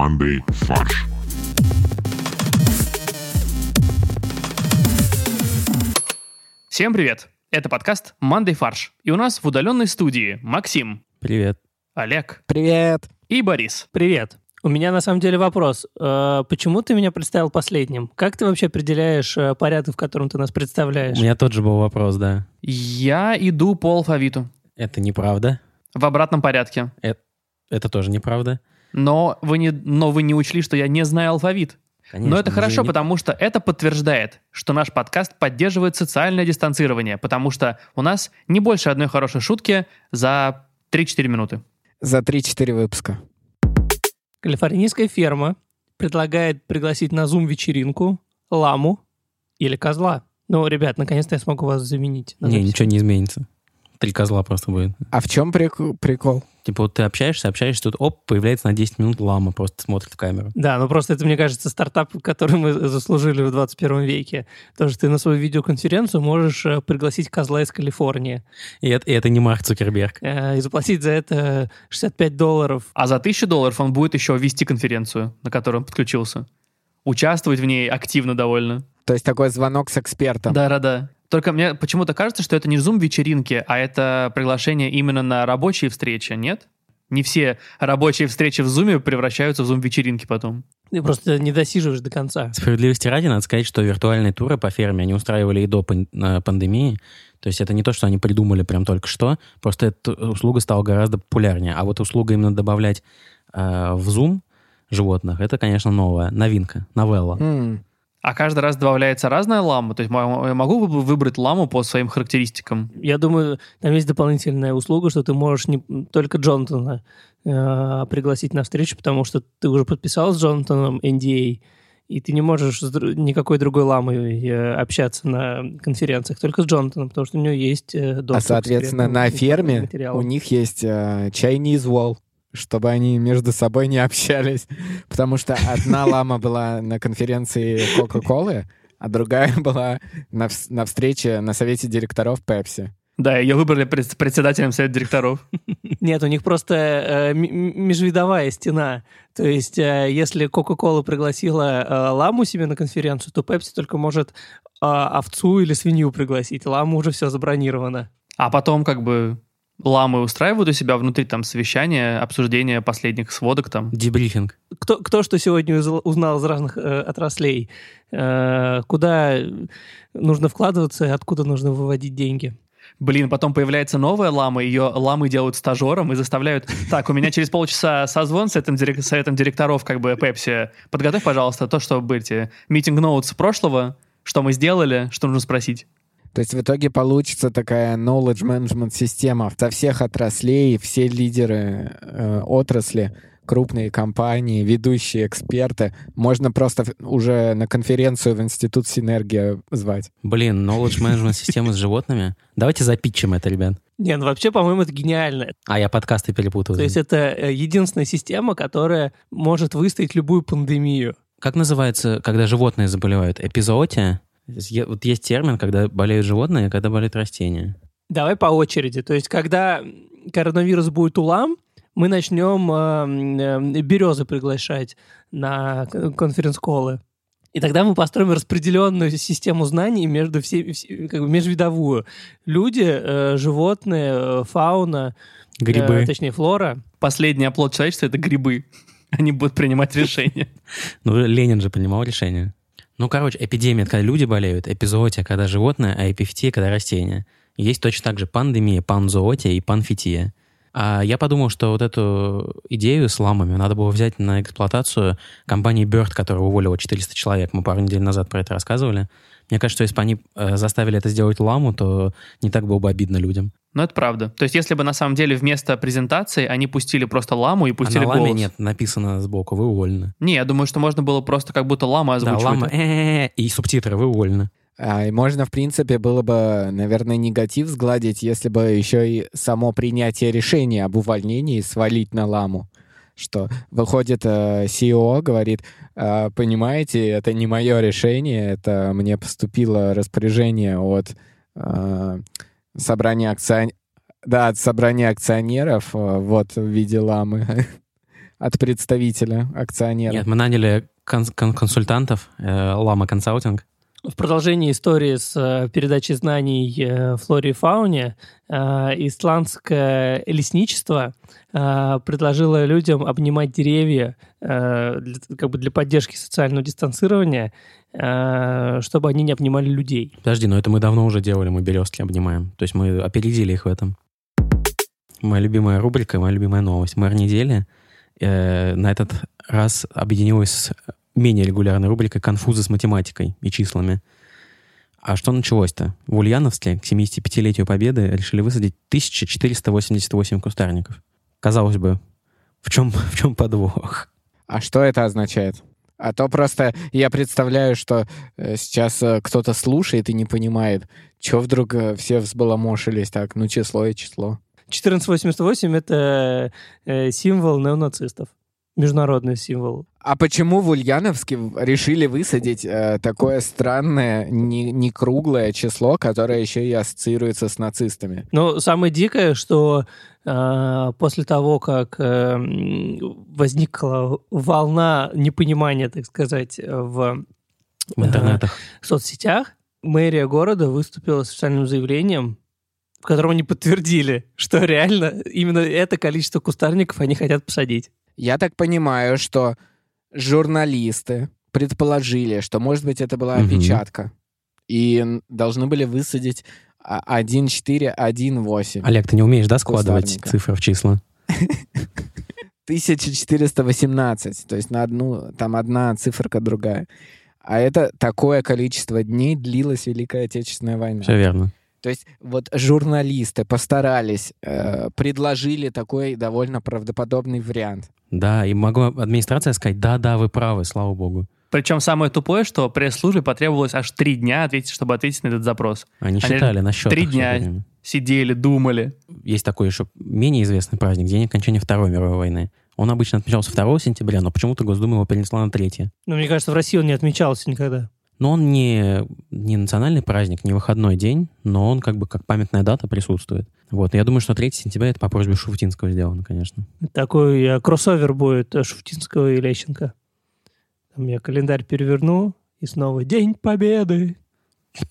командой «Фарш». Всем привет! Это подкаст «Мандай фарш». И у нас в удаленной студии Максим, Привет. Олег Привет. и Борис. Привет. У меня на самом деле вопрос. Э, Почему ты меня представил последним? Как ты вообще определяешь э, порядок, в котором ты нас представляешь? У меня тот же был вопрос, да. Я иду по алфавиту Это неправда. в обратном порядке. Это тоже неправда. Но вы не, но вы не учли, что я не знаю алфавит. Конечно, Но это хорошо, не- потому что это подтверждает, что наш подкаст поддерживает социальное дистанцирование, потому что у нас не больше одной хорошей шутки за 3-4 минуты. За 3-4 выпуска. Калифорнийская ферма предлагает пригласить на Zoom-вечеринку ламу или козла. Ну, ребят, наконец-то я смогу вас заменить. Не, записи. ничего не изменится. Три козла просто будет. А в чем прик- прикол? Типа вот ты общаешься, общаешься, тут оп, появляется на 10 минут лама, просто смотрит в камеру. Да, ну просто это, мне кажется, стартап, который мы заслужили в 21 веке. То, что ты на свою видеоконференцию можешь э, пригласить козла из Калифорнии И это, и это не Марк Цукерберг. э, и заплатить за это 65 долларов. А за 1000 долларов он будет еще вести конференцию, на которую он подключился. Участвовать в ней активно довольно. То есть такой звонок с экспертом. Да-да-да. Только мне почему-то кажется, что это не зум-вечеринки, а это приглашение именно на рабочие встречи, нет? Не все рабочие встречи в зуме превращаются в зум-вечеринки потом. Ты просто не досиживаешь до конца. Справедливости ради, надо сказать, что виртуальные туры по ферме они устраивали и до э, пандемии. То есть это не то, что они придумали прям только что, просто эта услуга стала гораздо популярнее. А вот услуга именно добавлять э, в Zoom животных, это, конечно, новая, новинка, новелла. М, А каждый раз добавляется разная лама. То есть я могу вы- выбрать ламу по своим характеристикам. Я думаю, там есть дополнительная услуга, что ты можешь не только Джонатана э, пригласить на встречу, потому что ты уже подписал с Джонатаном NDA, и ты не можешь с дру- никакой другой ламой э, общаться на конференциях, только с Джонатаном, потому что у него есть э, доступ А, соответственно, на ферме материалам. у них есть э, Chinese Wall, чтобы они между собой не общались. Потому что одна лама была на конференции Кока-Колы, а другая была на, на встрече на совете директоров Пепси. Да, ее выбрали пред- председателем совета директоров. Нет, у них просто э, межвидовая стена. То есть, э, если Coca-Cola пригласила э, ламу себе на конференцию, то Pepsi только может э, овцу или свинью пригласить. Ламу уже все забронировано. А потом как бы ламы устраивают у себя внутри там совещания, обсуждения последних сводок там. Дебрифинг. Кто, кто что сегодня уз- узнал из разных э, отраслей? Э, куда нужно вкладываться и откуда нужно выводить деньги? Блин, потом появляется новая лама, ее ламы делают стажером и заставляют... Так, у меня через полчаса созвон с этим дирек- советом директоров как бы Пепси. Подготовь, пожалуйста, то, что были митинг ноутс прошлого, что мы сделали, что нужно спросить. То есть в итоге получится такая knowledge management система со всех отраслей, все лидеры э, отрасли, крупные компании, ведущие эксперты. Можно просто уже на конференцию в Институт Синергия звать. Блин, knowledge management системы с животными. Давайте запитчим это, ребят. Не, ну вообще, по-моему, это гениально. А я подкасты перепутал. То есть это э, единственная система, которая может выстоять любую пандемию. Как называется, когда животные заболевают? Эпизоотия? Вот есть термин, когда болеют животные, а когда болеют растения. Давай по очереди. То есть, когда коронавирус будет улам, мы начнем э, э, березы приглашать на конференц-колы. И тогда мы построим распределенную систему знаний между всеми, все- как бы межвидовую. Люди, э, животные, э, фауна, э, Грибы. точнее, флора. Последний оплот человечества — это грибы. Они будут принимать решения. Ну, Ленин же принимал решение. Ну, короче, эпидемия, когда люди болеют, эпизоотия, когда животное, а эпифития, когда растения. Есть точно так же пандемия, панзоотия и панфития. А я подумал, что вот эту идею с ламами надо было взять на эксплуатацию компании Bird, которая уволила 400 человек. Мы пару недель назад про это рассказывали. Мне кажется, что если бы они э, заставили это сделать ламу, то не так было бы обидно людям. Но это правда. То есть если бы на самом деле вместо презентации они пустили просто ламу и А пустили на ламе голос. нет, написано сбоку, вы уволены. Не, я думаю, что можно было просто как будто лама Да, озвучивать. лама э-э-э, и субтитры, вы уволены. А, и можно, в принципе, было бы, наверное, негатив сгладить, если бы еще и само принятие решения об увольнении свалить на ламу. Что выходит э, CEO, говорит, «А, понимаете, это не мое решение, это мне поступило распоряжение от э, собрания акционеров, да, от собрания акционеров, э, вот, в виде ламы. от представителя акционера. Нет, мы наняли кон- кон- консультантов, э, Лама Консалтинг. В продолжении истории с э, передачей знаний э, флоре и фауне, э, исландское лесничество э, предложило людям обнимать деревья э, для, как бы для поддержки социального дистанцирования, чтобы они не обнимали людей. Подожди, но это мы давно уже делали, мы березки обнимаем. То есть мы опередили их в этом. Моя любимая рубрика, моя любимая новость. Мэр недели э, на этот раз объединилась с менее регулярной рубрикой «Конфузы с математикой и числами». А что началось-то? В Ульяновске к 75-летию Победы решили высадить 1488 кустарников. Казалось бы, в чем, в чем подвох? А что это означает? А то просто я представляю, что э, сейчас э, кто-то слушает и не понимает, что вдруг э, все взбаламошились так, ну число и число. 1488 — это символ неонацистов, международный символ. А почему в Ульяновске решили высадить э, такое странное, не, не круглое число, которое еще и ассоциируется с нацистами? Но самое дикое, что после того, как э, возникла волна непонимания, так сказать, в В интернетах. соцсетях, мэрия города выступила с официальным заявлением, в котором они подтвердили, что реально именно это количество кустарников они хотят посадить. Я так понимаю, что журналисты предположили, что, может быть, это была опечатка. И н- должны были высадить а, 1,418. Олег, ты не умеешь, да, складывать цифры в числа? 1418. То есть на одну, там одна циферка другая. А это такое количество дней длилась Великая Отечественная война. Все верно. То есть вот журналисты постарались, э, предложили такой довольно правдоподобный вариант. Да, и могу администрация сказать, да-да, вы правы, слава богу. Причем самое тупое, что пресс-службе потребовалось аж три дня ответить, чтобы ответить на этот запрос. Они Они считали на счетах. три дня. Сидели, думали. Есть такой еще менее известный праздник, День окончания Второй мировой войны. Он обычно отмечался 2 сентября, но почему-то Госдума его перенесла на 3. Но мне кажется, в России он не отмечался никогда. Но он не, не национальный праздник, не выходной день, но он как бы как памятная дата присутствует. Вот. Я думаю, что 3 сентября это по просьбе Шуфутинского сделано, конечно. Такой э, кроссовер будет э, Шуфтинского и Лещенко. Там я календарь переверну, и снова День Победы.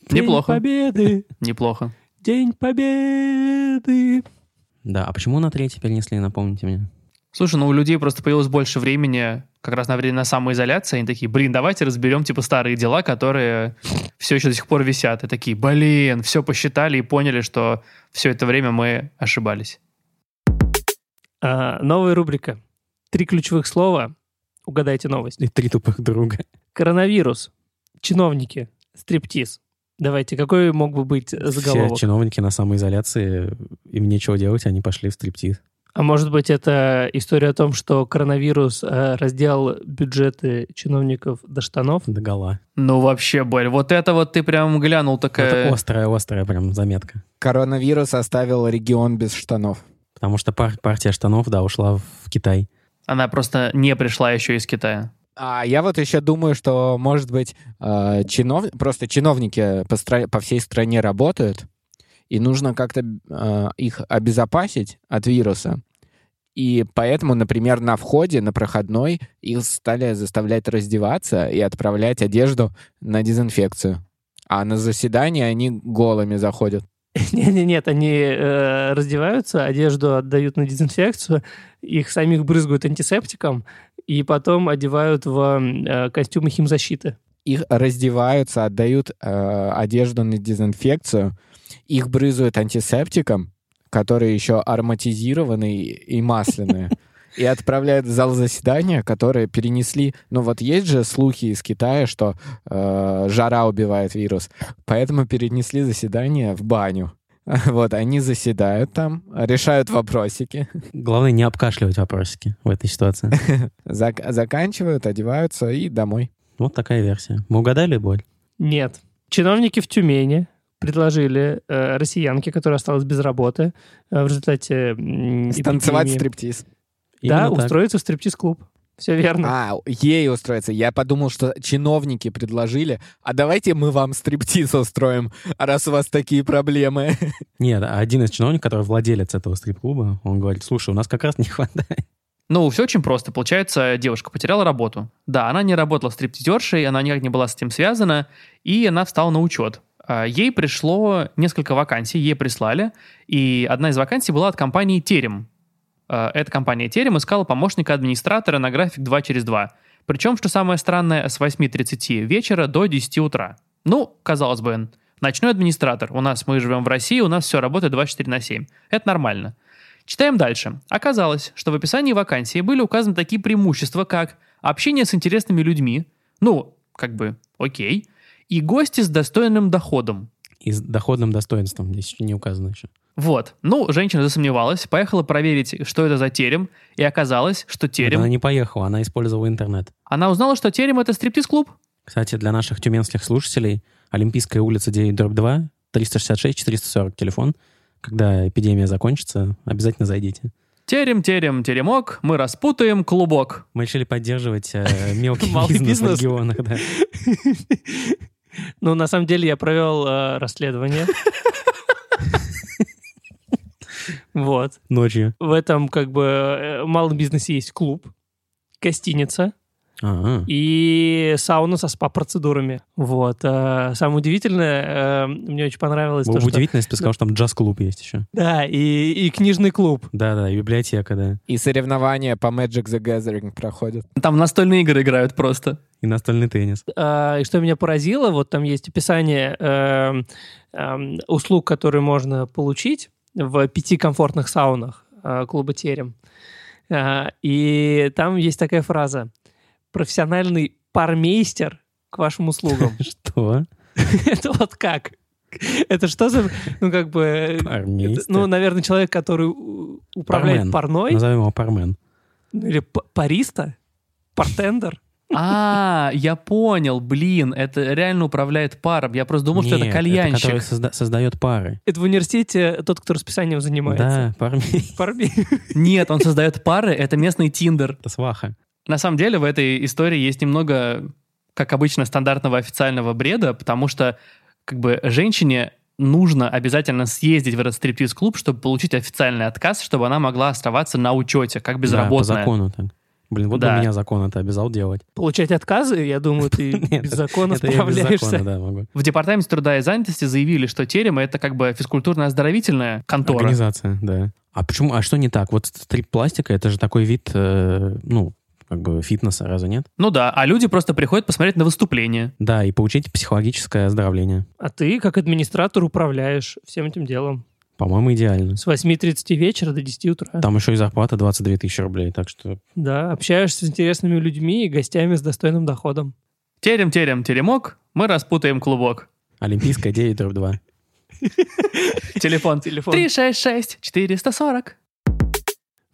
День Неплохо. Победы. Неплохо. День Победы. Да, а почему на 3 перенесли, напомните мне? Слушай, ну у людей просто появилось больше времени как раз на время самоизоляции. Они такие, блин, давайте разберем типа старые дела, которые все еще до сих пор висят. И такие, блин, все посчитали и поняли, что все это время мы ошибались. А, новая рубрика. Три ключевых слова. Угадайте новость. И три тупых друга. Коронавирус. Чиновники. Стриптиз. Давайте, какой мог бы быть Все заголовок? чиновники на самоизоляции, им нечего делать, они пошли в стриптиз. А может быть, это история о том, что коронавирус э, разделал бюджеты чиновников до штанов? До гола. Ну вообще, Боль, вот это вот ты прям глянул такая... Это острая-острая прям заметка. Коронавирус оставил регион без штанов. Потому что пар- партия штанов, да, ушла в Китай. Она просто не пришла еще из Китая. А я вот еще думаю, что, может быть, э, чинов... просто чиновники по, стра- по всей стране работают, и нужно как-то э, их обезопасить от вируса. И поэтому, например, на входе, на проходной, их стали заставлять раздеваться и отправлять одежду на дезинфекцию. А на заседание они голыми заходят. Нет, нет, они э, раздеваются, одежду отдают на дезинфекцию, их самих брызгают антисептиком, и потом одевают в э, костюмы химзащиты. Их раздеваются, отдают э, одежду на дезинфекцию, их брызают антисептиком, которые еще ароматизированные и масляные, и отправляют в зал заседания, которые перенесли... Ну вот есть же слухи из Китая, что э, жара убивает вирус, поэтому перенесли заседание в баню. Вот, они заседают там, решают вопросики, Главное не обкашливать вопросики в этой ситуации. зак- заканчивают, одеваются и домой. Вот такая версия. Мы угадали, Боль? Нет. Чиновники в Тюмени предложили э, россиянке, которая осталась без работы э, в результате м, Станцевать эпидемии, стриптиз. Да, Именно так. устроиться в стриптиз-клуб. Все верно. А, ей устроиться. Я подумал, что чиновники предложили, а давайте мы вам стриптиз устроим, раз у вас такие проблемы. Нет, один из чиновников, который владелец этого стрип-клуба, он говорит, слушай, у нас как раз не хватает. Ну, все очень просто. Получается, девушка потеряла работу. Да, она не работала стриптизершей, она никак не была с этим связана, и она встала на учет. А, Ей пришло несколько вакансий, ей прислали, и одна из вакансий была от компании «Терем». А, Эта компания «Терем» искала помощника администратора на график 2 через 2. Причем, что самое странное, с 8.30 вечера до 10 утра. Ну, казалось бы, ночной администратор. У нас, мы живем в России, у нас все работает 24 на 7. Это нормально. Читаем дальше. Оказалось, что в описании вакансии были указаны такие преимущества, как общение с интересными людьми, ну, как бы, окей, и гости с достойным доходом. И с доходным достоинством. Здесь не указано еще. Вот. Ну, женщина засомневалась, поехала проверить, что это за терем, и оказалось, что терем... Она не поехала, она использовала интернет. Она узнала, что терем — это стриптиз-клуб. Кстати, для наших тюменских слушателей Олимпийская улица 9 дробь 2, 366-440 телефон. Когда эпидемия закончится, обязательно зайдите. Терем, терем, теремок, мы распутаем клубок. Мы решили поддерживать э, мелкий бизнес, бизнес. в регионах. Да. Ну, на самом деле, я провел э, расследование. Вот. Ночью. В этом, как бы, э, малом бизнесе есть клуб, гостиница А, и сауна со спа-процедурами. Вот. э, Самое удивительное, э, мне очень понравилось Было то, что... удивительно, если бы сказал, что там джаз-клуб есть еще. Да, и, и книжный клуб. Да-да, и библиотека, да. И соревнования по Magic the Gathering проходят. Там настольные игры играют просто. И настольный теннис. А, И что меня поразило, вот там есть описание эм, эм, услуг, которые можно получить в пяти комфортных саунах э, клуба «Терем». А, И там есть такая фраза «профессиональный пармейстер к вашим услугам». Что? Это вот как? Это что за, ну, как бы... Пармейстер? Ну, наверное, человек, который управляет Бармен. парной, Назовем его пармен. или париста, партендер. А, я понял, блин, это реально управляет паром. Я просто думал, что это кальянщик. который созда- создает пары. Это в университете тот, кто расписанием занимается. Да, пармей. Пармей. Нет, он создает пары, это местный тиндер. Это сваха. На самом деле в этой истории есть немного, как обычно, стандартного официального бреда, потому что как бы женщине нужно обязательно съездить в этот стриптиз-клуб, чтобы получить официальный отказ, чтобы она могла оставаться на учете, как Да, по безработная. закону так. Блин, вот бы Да. меня закон это обязал делать. Получать отказы, я думаю, ты Нет, без закона справляешься. В Департаменте труда и занятости заявили, что терем — это как бы физкультурно-оздоровительная контора. Организация, да. А почему, а что не так? Вот стрип-пластика, это же такой вид, э, ну, как бы фитнеса, разве нет? Ну да, а люди просто приходят посмотреть на выступление. Да, и получить психологическое оздоровление. А ты, как администратор, управляешь всем этим делом. По-моему, идеально. С 8.30 вечера до 10 утра. Там еще и зарплата 22 тысячи рублей, так что Да, общаешься с интересными людьми и гостями с достойным доходом. Терем, терем, теремок, мы распутаем клубок. Олимпийская 9 дробь 2. Телефон. Телефон. 366-440.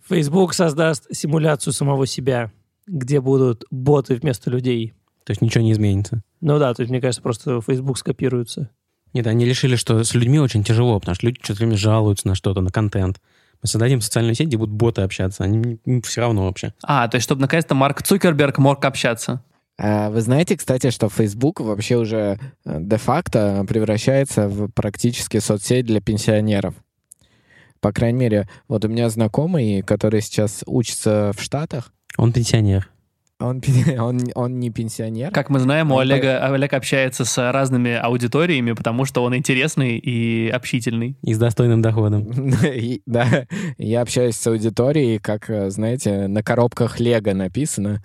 Facebook создаст симуляцию самого себя, где будут боты вместо людей. То есть ничего не изменится. Ну да, то есть, мне кажется, просто Facebook скопируется. Нет, они решили, что с людьми очень тяжело, потому что люди что-то время жалуются на что-то, на контент. Мы создадим социальную сеть, где будут боты общаться. Они все равно вообще. А, то есть, чтобы наконец-то Марк Цукерберг мог общаться. А Вы знаете, кстати, что Facebook вообще уже э, де-факто превращается в практически соцсеть для пенсионеров. По крайней мере, вот у меня знакомый, который сейчас учится в Штатах, Он пенсионер. Он, он, он не пенсионер. Как мы знаем, у Олега, Олег общается с разными аудиториями, потому что он интересный и общительный. И с достойным доходом. Да, я общаюсь с аудиторией, как, знаете, на коробках Лего написано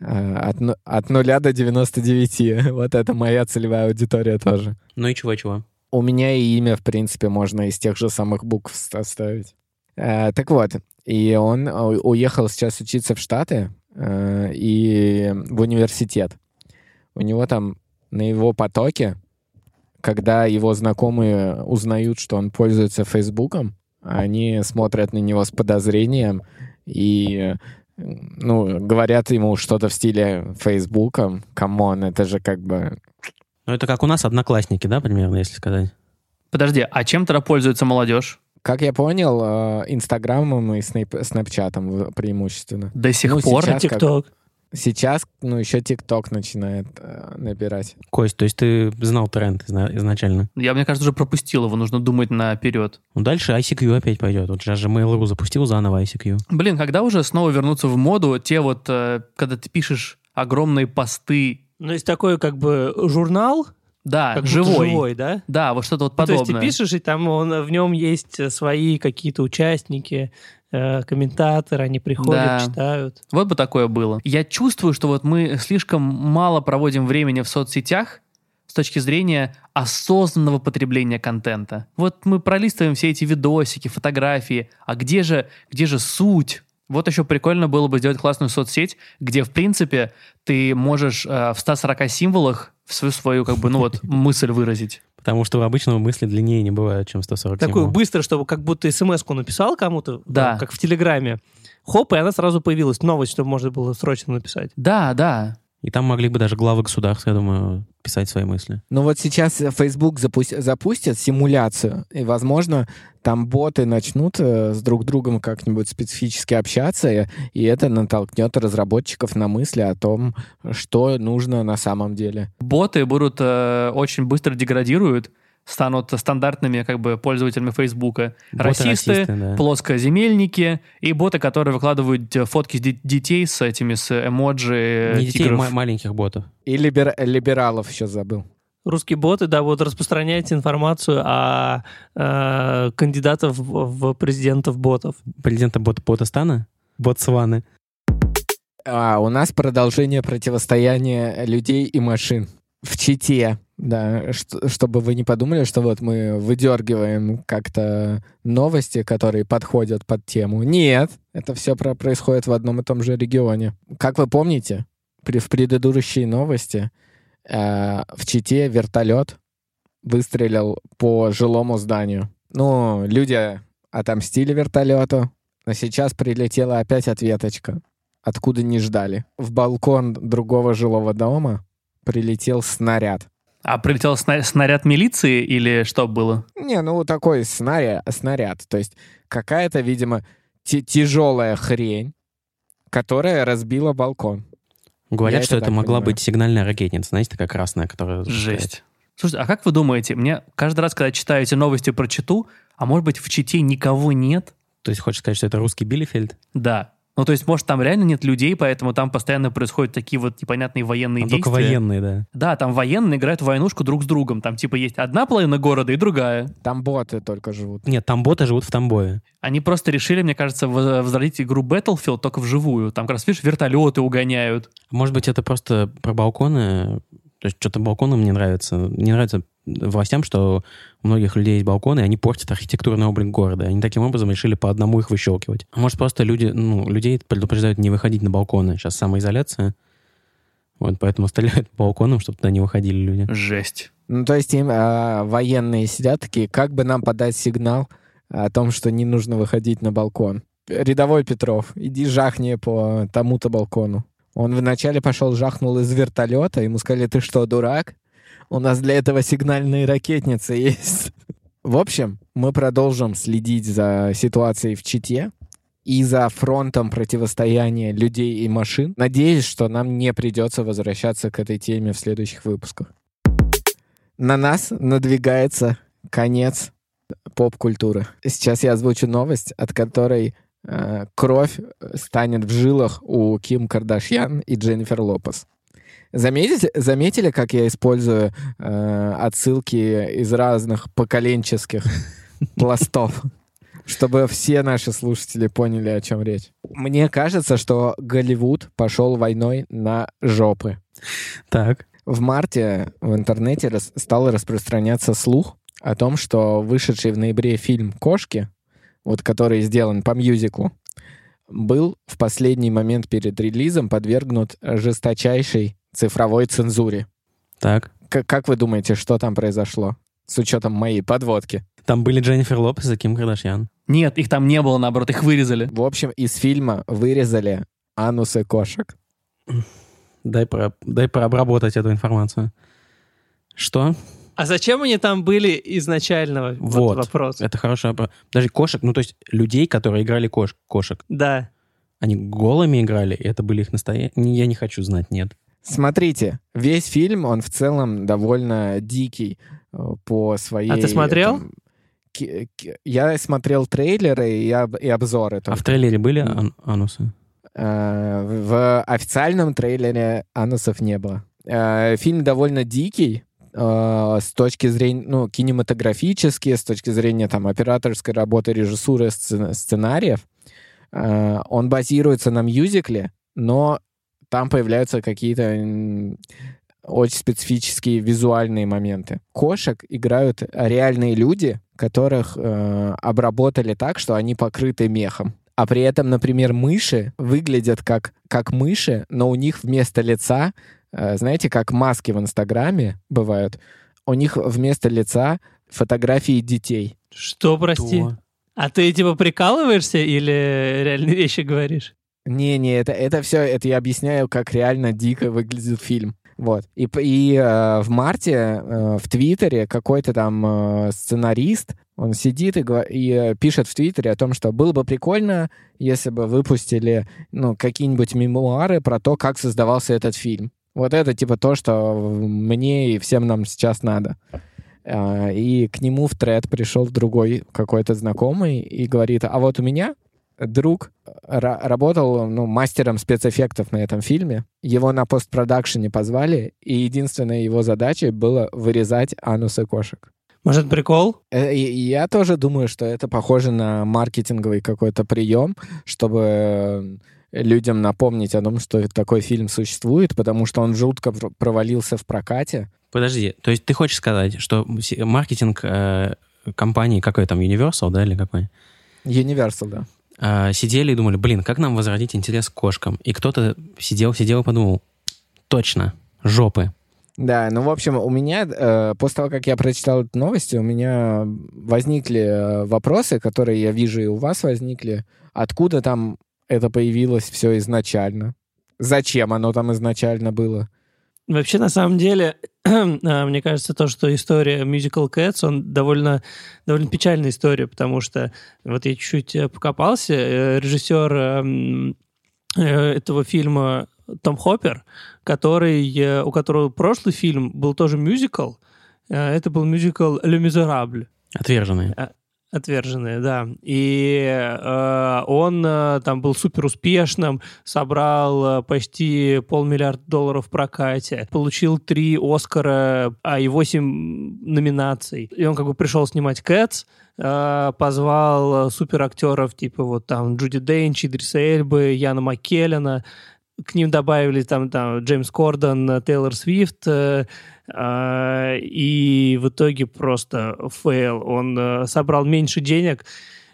э, от, от нуля до 99. Вот это моя целевая аудитория тоже. Ну и чего-чего? У меня и имя, в принципе, можно из тех же самых букв составить. Э, так вот, и он э, уехал сейчас учиться в Штаты э, и в университет. У него там на его потоке, когда его знакомые узнают, что он пользуется Фейсбуком, они смотрят на него с подозрением и ну, говорят ему что-то в стиле Фейсбука. Come on, это же как бы Ну это как у нас одноклассники, да, примерно, если сказать? Подожди, а чем тогда пользуется молодежь? Как я понял, э, Инстаграмом и снэп- Снэпчатом преимущественно. До сих Ну, пор? сейчас- как- ТикТок. Сейчас, ну, еще ТикТок начинает э, набирать. Кость, то есть ты знал тренд изна- изначально? Я, мне кажется, уже пропустил его, нужно думать наперед. Ну, дальше ICQ опять пойдет. Вот сейчас же Mail.ru запустил заново ICQ. Блин, когда уже снова вернуться в моду, те вот, э, когда ты пишешь огромные посты, Ну, есть такой как бы журнал, да, как живой. живой, да? Да, вот что-то вот Ну, то есть подобное. ты пишешь, и там он, в нем есть э, свои какие-то участники, э, комментаторы, они приходят, Да. читают. Вот бы такое было. Я чувствую, что вот мы слишком мало проводим времени в соцсетях с точки зрения осознанного потребления контента. Вот мы пролистываем все эти видосики, фотографии, а где же, где же суть? Вот еще прикольно было бы сделать классную соцсеть, где, в принципе, ты можешь э, в 140 символах свою, свою как бы, ну вот, мысль выразить. Потому что у обычного мысли длиннее не бывают, чем 140 Такую символов. быстро, чтобы как будто смс-ку написал кому-то, Да. как в Телеграме. Хоп, и она сразу появилась. Новость, чтобы можно было срочно написать. Да, да. И там могли бы даже главы государств, я думаю, писать свои мысли. Ну вот сейчас Facebook запу- запустит симуляцию, и, возможно, там боты начнут э, с друг другом как-нибудь специфически общаться, и, и это натолкнет разработчиков на мысли о том, что нужно на самом деле. боты будут э, очень быстро деградируют, станут стандартными как бы пользователями Фейсбука. Боты Расисты, расисты, да. плоскоземельники и боты, которые выкладывают э, фотки с де- детей с этими с эмоджи э, Не детей, тигров. ма- маленьких ботов. И либер- либералов еще забыл. Русские боты, да, будут распространять информацию о э, кандидатов в, в президентов ботов. Президента бот Ботастана? Ботсваны. А, у нас продолжение противостояния людей и машин в Чите. Да, что- чтобы вы не подумали, что вот мы выдергиваем как-то новости, которые подходят под тему. Нет, это все про происходит в одном и том же регионе. Как вы помните, при, в предыдущей новости э, в Чите вертолет выстрелил по жилому зданию. Ну, люди отомстили вертолету, но сейчас прилетела опять ответочка откуда не ждали. В балкон другого жилого дома прилетел снаряд. А прилетел сна- снаряд милиции или что было? Не, ну такой снаряд, снаряд. То есть какая-то, видимо, тяжелая хрень, которая разбила балкон. Говорят, Я что это могла понимаю. быть сигнальная ракетница, знаете, такая красная, которая... запускает. Жесть. Слушайте, а как вы думаете, мне каждый раз, когда читаю эти новости про Читу, а может быть в Чите никого нет? То есть хочешь сказать, что это русский Биллифельд? Да. Ну, то есть, может, там реально нет людей, поэтому там постоянно происходят такие вот непонятные военные Там действия. только военные, да. Да, там военные играют в войнушку друг с другом. Там, типа, есть одна половина города и другая. Там боты только живут. Нет, там боты живут в Тамбове. Они просто решили, мне кажется, воз- возродить игру Battlefield только вживую. Там, как раз, видишь, вертолеты угоняют. Может быть, это просто про балконы? То есть что-то балконы мне нравится. Не нравится властям, что у многих людей есть балконы, и они портят архитектурный облик города. Они таким образом решили по одному их выщелкивать. А может, просто люди, ну, людей предупреждают не выходить на балконы. Сейчас самоизоляция. Вот, поэтому стреляют по балконам, чтобы туда не выходили люди. Жесть. Ну, то есть им а, военные сидят такие, как бы нам подать сигнал о том, что не нужно выходить на балкон. Рядовой Петров, иди жахни по тому-то балкону. Он вначале пошел жахнул из вертолета, ему сказали, ты что, дурак? У нас для этого сигнальные ракетницы есть. В общем, мы продолжим следить за ситуацией в Чите и за фронтом противостояния людей и машин. Надеюсь, что нам не придется возвращаться к этой теме в следующих выпусках. На нас надвигается конец поп-культуры. Сейчас я озвучу новость, от которой э, кровь станет в жилах у Ким Кардашьян и Дженнифер Лопес. Заметили, заметили, как я использую э, отсылки из разных поколенческих пластов, чтобы все наши слушатели поняли, о чем речь. Мне кажется, что Голливуд пошел войной на жопы. Так. В марте в интернете рас- стал распространяться слух о том, что вышедший в ноябре фильм «Кошки», вот который сделан по мюзиклу, был в последний момент перед релизом подвергнут жесточайшей цифровой цензуре. Так. К- как вы думаете, что там произошло? С учетом моей подводки. Там были Дженнифер Лопес и Ким Кардашьян. Нет, их там не было, наоборот, их вырезали. В общем, из фильма вырезали анусы кошек. Дай, про, дай прообработать эту информацию. Что? А зачем они там были изначально? Вот. вопрос. Это хорошая... про- Даже кошек, ну то есть людей, которые играли кош, кошек. Да. Они голыми играли, и это были их настоящие... Я не хочу знать, нет. Смотрите, весь фильм, он в целом довольно дикий э, по своей... А ты смотрел? там, я смотрел трейлеры и, об- и обзоры. А только. в трейлере были ан- анусы? Э, В официальном трейлере анусов не было. Э, Фильм довольно дикий с точки зрения, ну, кинематографически, с точки зрения там операторской работы, режиссуры, сцен- сценариев. Он базируется на мюзикле, но там появляются какие-то очень специфические визуальные моменты. Кошек играют реальные люди, которых э, обработали так, что они покрыты мехом. А при этом, например, мыши выглядят как, как мыши, но у них вместо лица, э, знаете, как маски в Инстаграме бывают, у них вместо лица фотографии детей. Что, прости? То. А ты типа прикалываешься или реальные вещи говоришь? Не-не, это, это все, это я объясняю, как реально дико выглядит фильм. Вот. И, и э, в марте э, в Твиттере какой-то там э, сценарист, он сидит и, и э, пишет в Твиттере о том, что было бы прикольно, если бы выпустили ну, какие-нибудь мемуары про то, как создавался этот фильм. Вот это типа то, что мне и всем нам сейчас надо. А, И к нему в тред пришел другой какой-то знакомый и говорит, а вот у меня друг ра- работал ну, мастером спецэффектов на этом фильме. Его на постпродакшене позвали, и единственной его задачей было вырезать анусы кошек. Может, прикол? Э, я тоже думаю, что это похоже на маркетинговый какой-то прием, чтобы э, людям напомнить о том, что такой фильм существует, потому что он жутко пр- провалился в прокате. Подожди, то есть ты хочешь сказать, что маркетинг э, компании, какой там, Universal, да, или какой, Universal, да. Э, сидели и думали, блин, как нам возродить интерес к кошкам? И кто-то сидел, сидел и подумал, точно, жопы. Да, ну, в общем, у меня, э, после того, как я прочитал эту новость, у меня возникли э, вопросы, которые я вижу и у вас возникли. Откуда там это появилось все изначально? Зачем оно там изначально было? Вообще, на самом деле, а, мне кажется, то, что история Musical Cats, он довольно, довольно печальная история, потому что вот я чуть-чуть э, покопался, э, режиссер эм, э, этого фильма Том Хоппер, который, у которого прошлый фильм был тоже мюзикл, это был мюзикл «Le Miserable». Отверженные. Отверженные, да. И э, он э, там был супер успешным, собрал э, почти полмиллиарда долларов в прокате, получил три Оскара, а и восемь номинаций. И он как бы пришел снимать Кэтс, э, позвал э, супер актеров типа вот там Джуди Денч, Идриса Эльбы, Яна Маккеллена. К ним добавили там, там Джеймс Кордон, э, Тейлор Свифт, э, и в итоге просто fail. Он э, собрал меньше денег,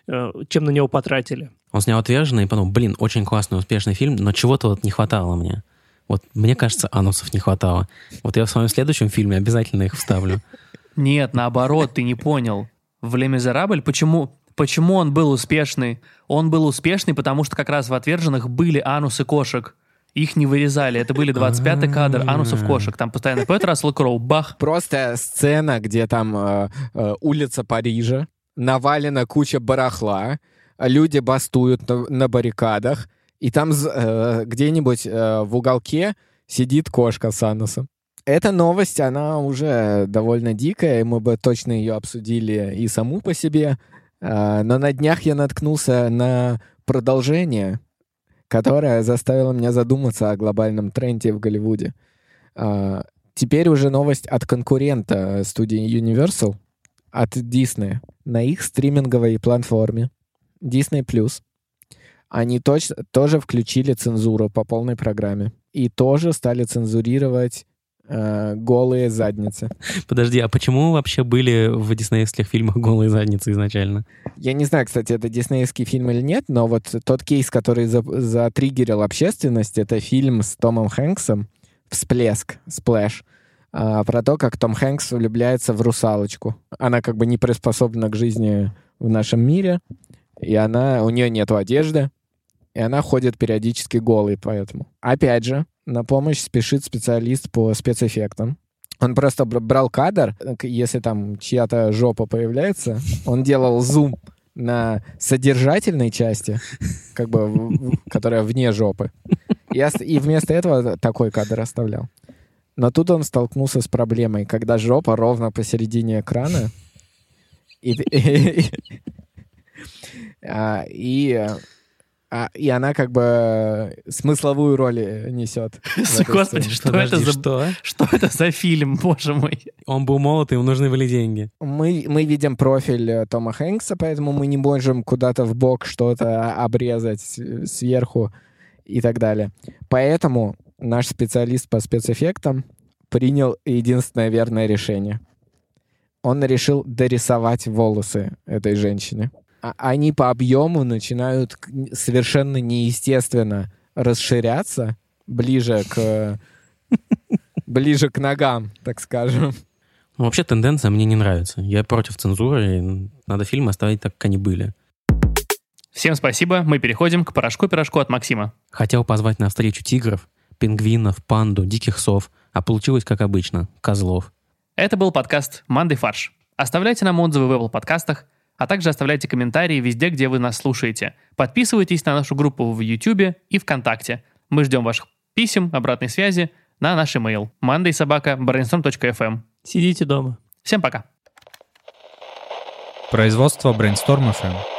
э, чем на него потратили. Он снял «Отверженные» и подумал, блин, очень классный, успешный фильм, но чего-то вот не хватало мне. Вот мне кажется, анусов не хватало. Вот я в своем следующем фильме обязательно их вставлю. Нет, наоборот, ты не понял. В «Ле Мизерабль» почему, почему он был успешный? Он был успешный, потому что как раз в «Отверженных» были анусы кошек. Их не вырезали. Это были 25-й кадр анусов кошек. Там постоянно поет Рассел Кроу. Бах. Просто сцена, где там э, э, улица Парижа, навалена куча барахла, люди бастуют на, на баррикадах, и там э, где-нибудь э, в уголке сидит кошка с анусом. Эта новость, она уже довольно дикая, и мы бы точно ее обсудили и саму по себе. А, Но на днях я наткнулся на продолжение, которое заставило меня задуматься о глобальном тренде в Голливуде. А, Теперь уже новость от конкурента студии Universal, от Disney, на их стриминговой платформе Disney+. Они точно, тоже включили цензуру по полной программе. И тоже стали цензурировать э, голые задницы. Подожди, а почему вообще были в диснеевских фильмах голые задницы изначально? Я не знаю, кстати, это диснеевский фильм или нет, но вот тот кейс, который за- затриггерил общественность, это фильм с Томом Хэнксом «Всплеск», «Сплэш», а, про то, как Том Хэнкс влюбляется в русалочку. Она как бы не приспособлена к жизни в нашем мире, и она, у нее нет одежды, и она ходит периодически голой поэтому. Опять же, на помощь спешит специалист по спецэффектам. Он просто бр- брал кадр, э, если там чья-то жопа появляется, он делал зум на содержательной части, как бы, которая вне жопы. И, и вместо этого такой кадр оставлял. Но тут он столкнулся с проблемой, когда жопа ровно посередине экрана, и, и, а, и, а, и она как бы смысловую роль э, несет. Господи, что это Подожди, за... что? Что это за фильм, боже мой? Он был молод, ему нужны были деньги. Мы, мы видим профиль э, Тома Хэнкса, поэтому мы не можем куда-то в бок что-то обрезать с- сверху и так далее. Поэтому наш специалист по спецэффектам принял единственное верное решение. Он решил дорисовать волосы этой женщине. А- Они по объему начинают совершенно неестественно расширяться ближе к ближе к ногам, так скажем. Ну, вообще тенденция мне не нравится. Я против цензуры. Надо фильмы оставить так, как они были. Всем спасибо. Мы переходим к порошку-пирожку от Максима. Хотел позвать на встречу тигров, пингвинов, панду, диких сов, а получилось, как обычно, козлов. Это был подкаст «Мандай фарш». Оставляйте нам отзывы в Apple подкастах, а также оставляйте комментарии везде, где вы нас слушаете. Подписывайтесь на нашу группу в YouTube и ВКонтакте. Мы ждем ваших писем, обратной связи на наш email mandaysobaka.brainstorm.fm. Сидите дома. Всем пока. Производство Brainstorm FM.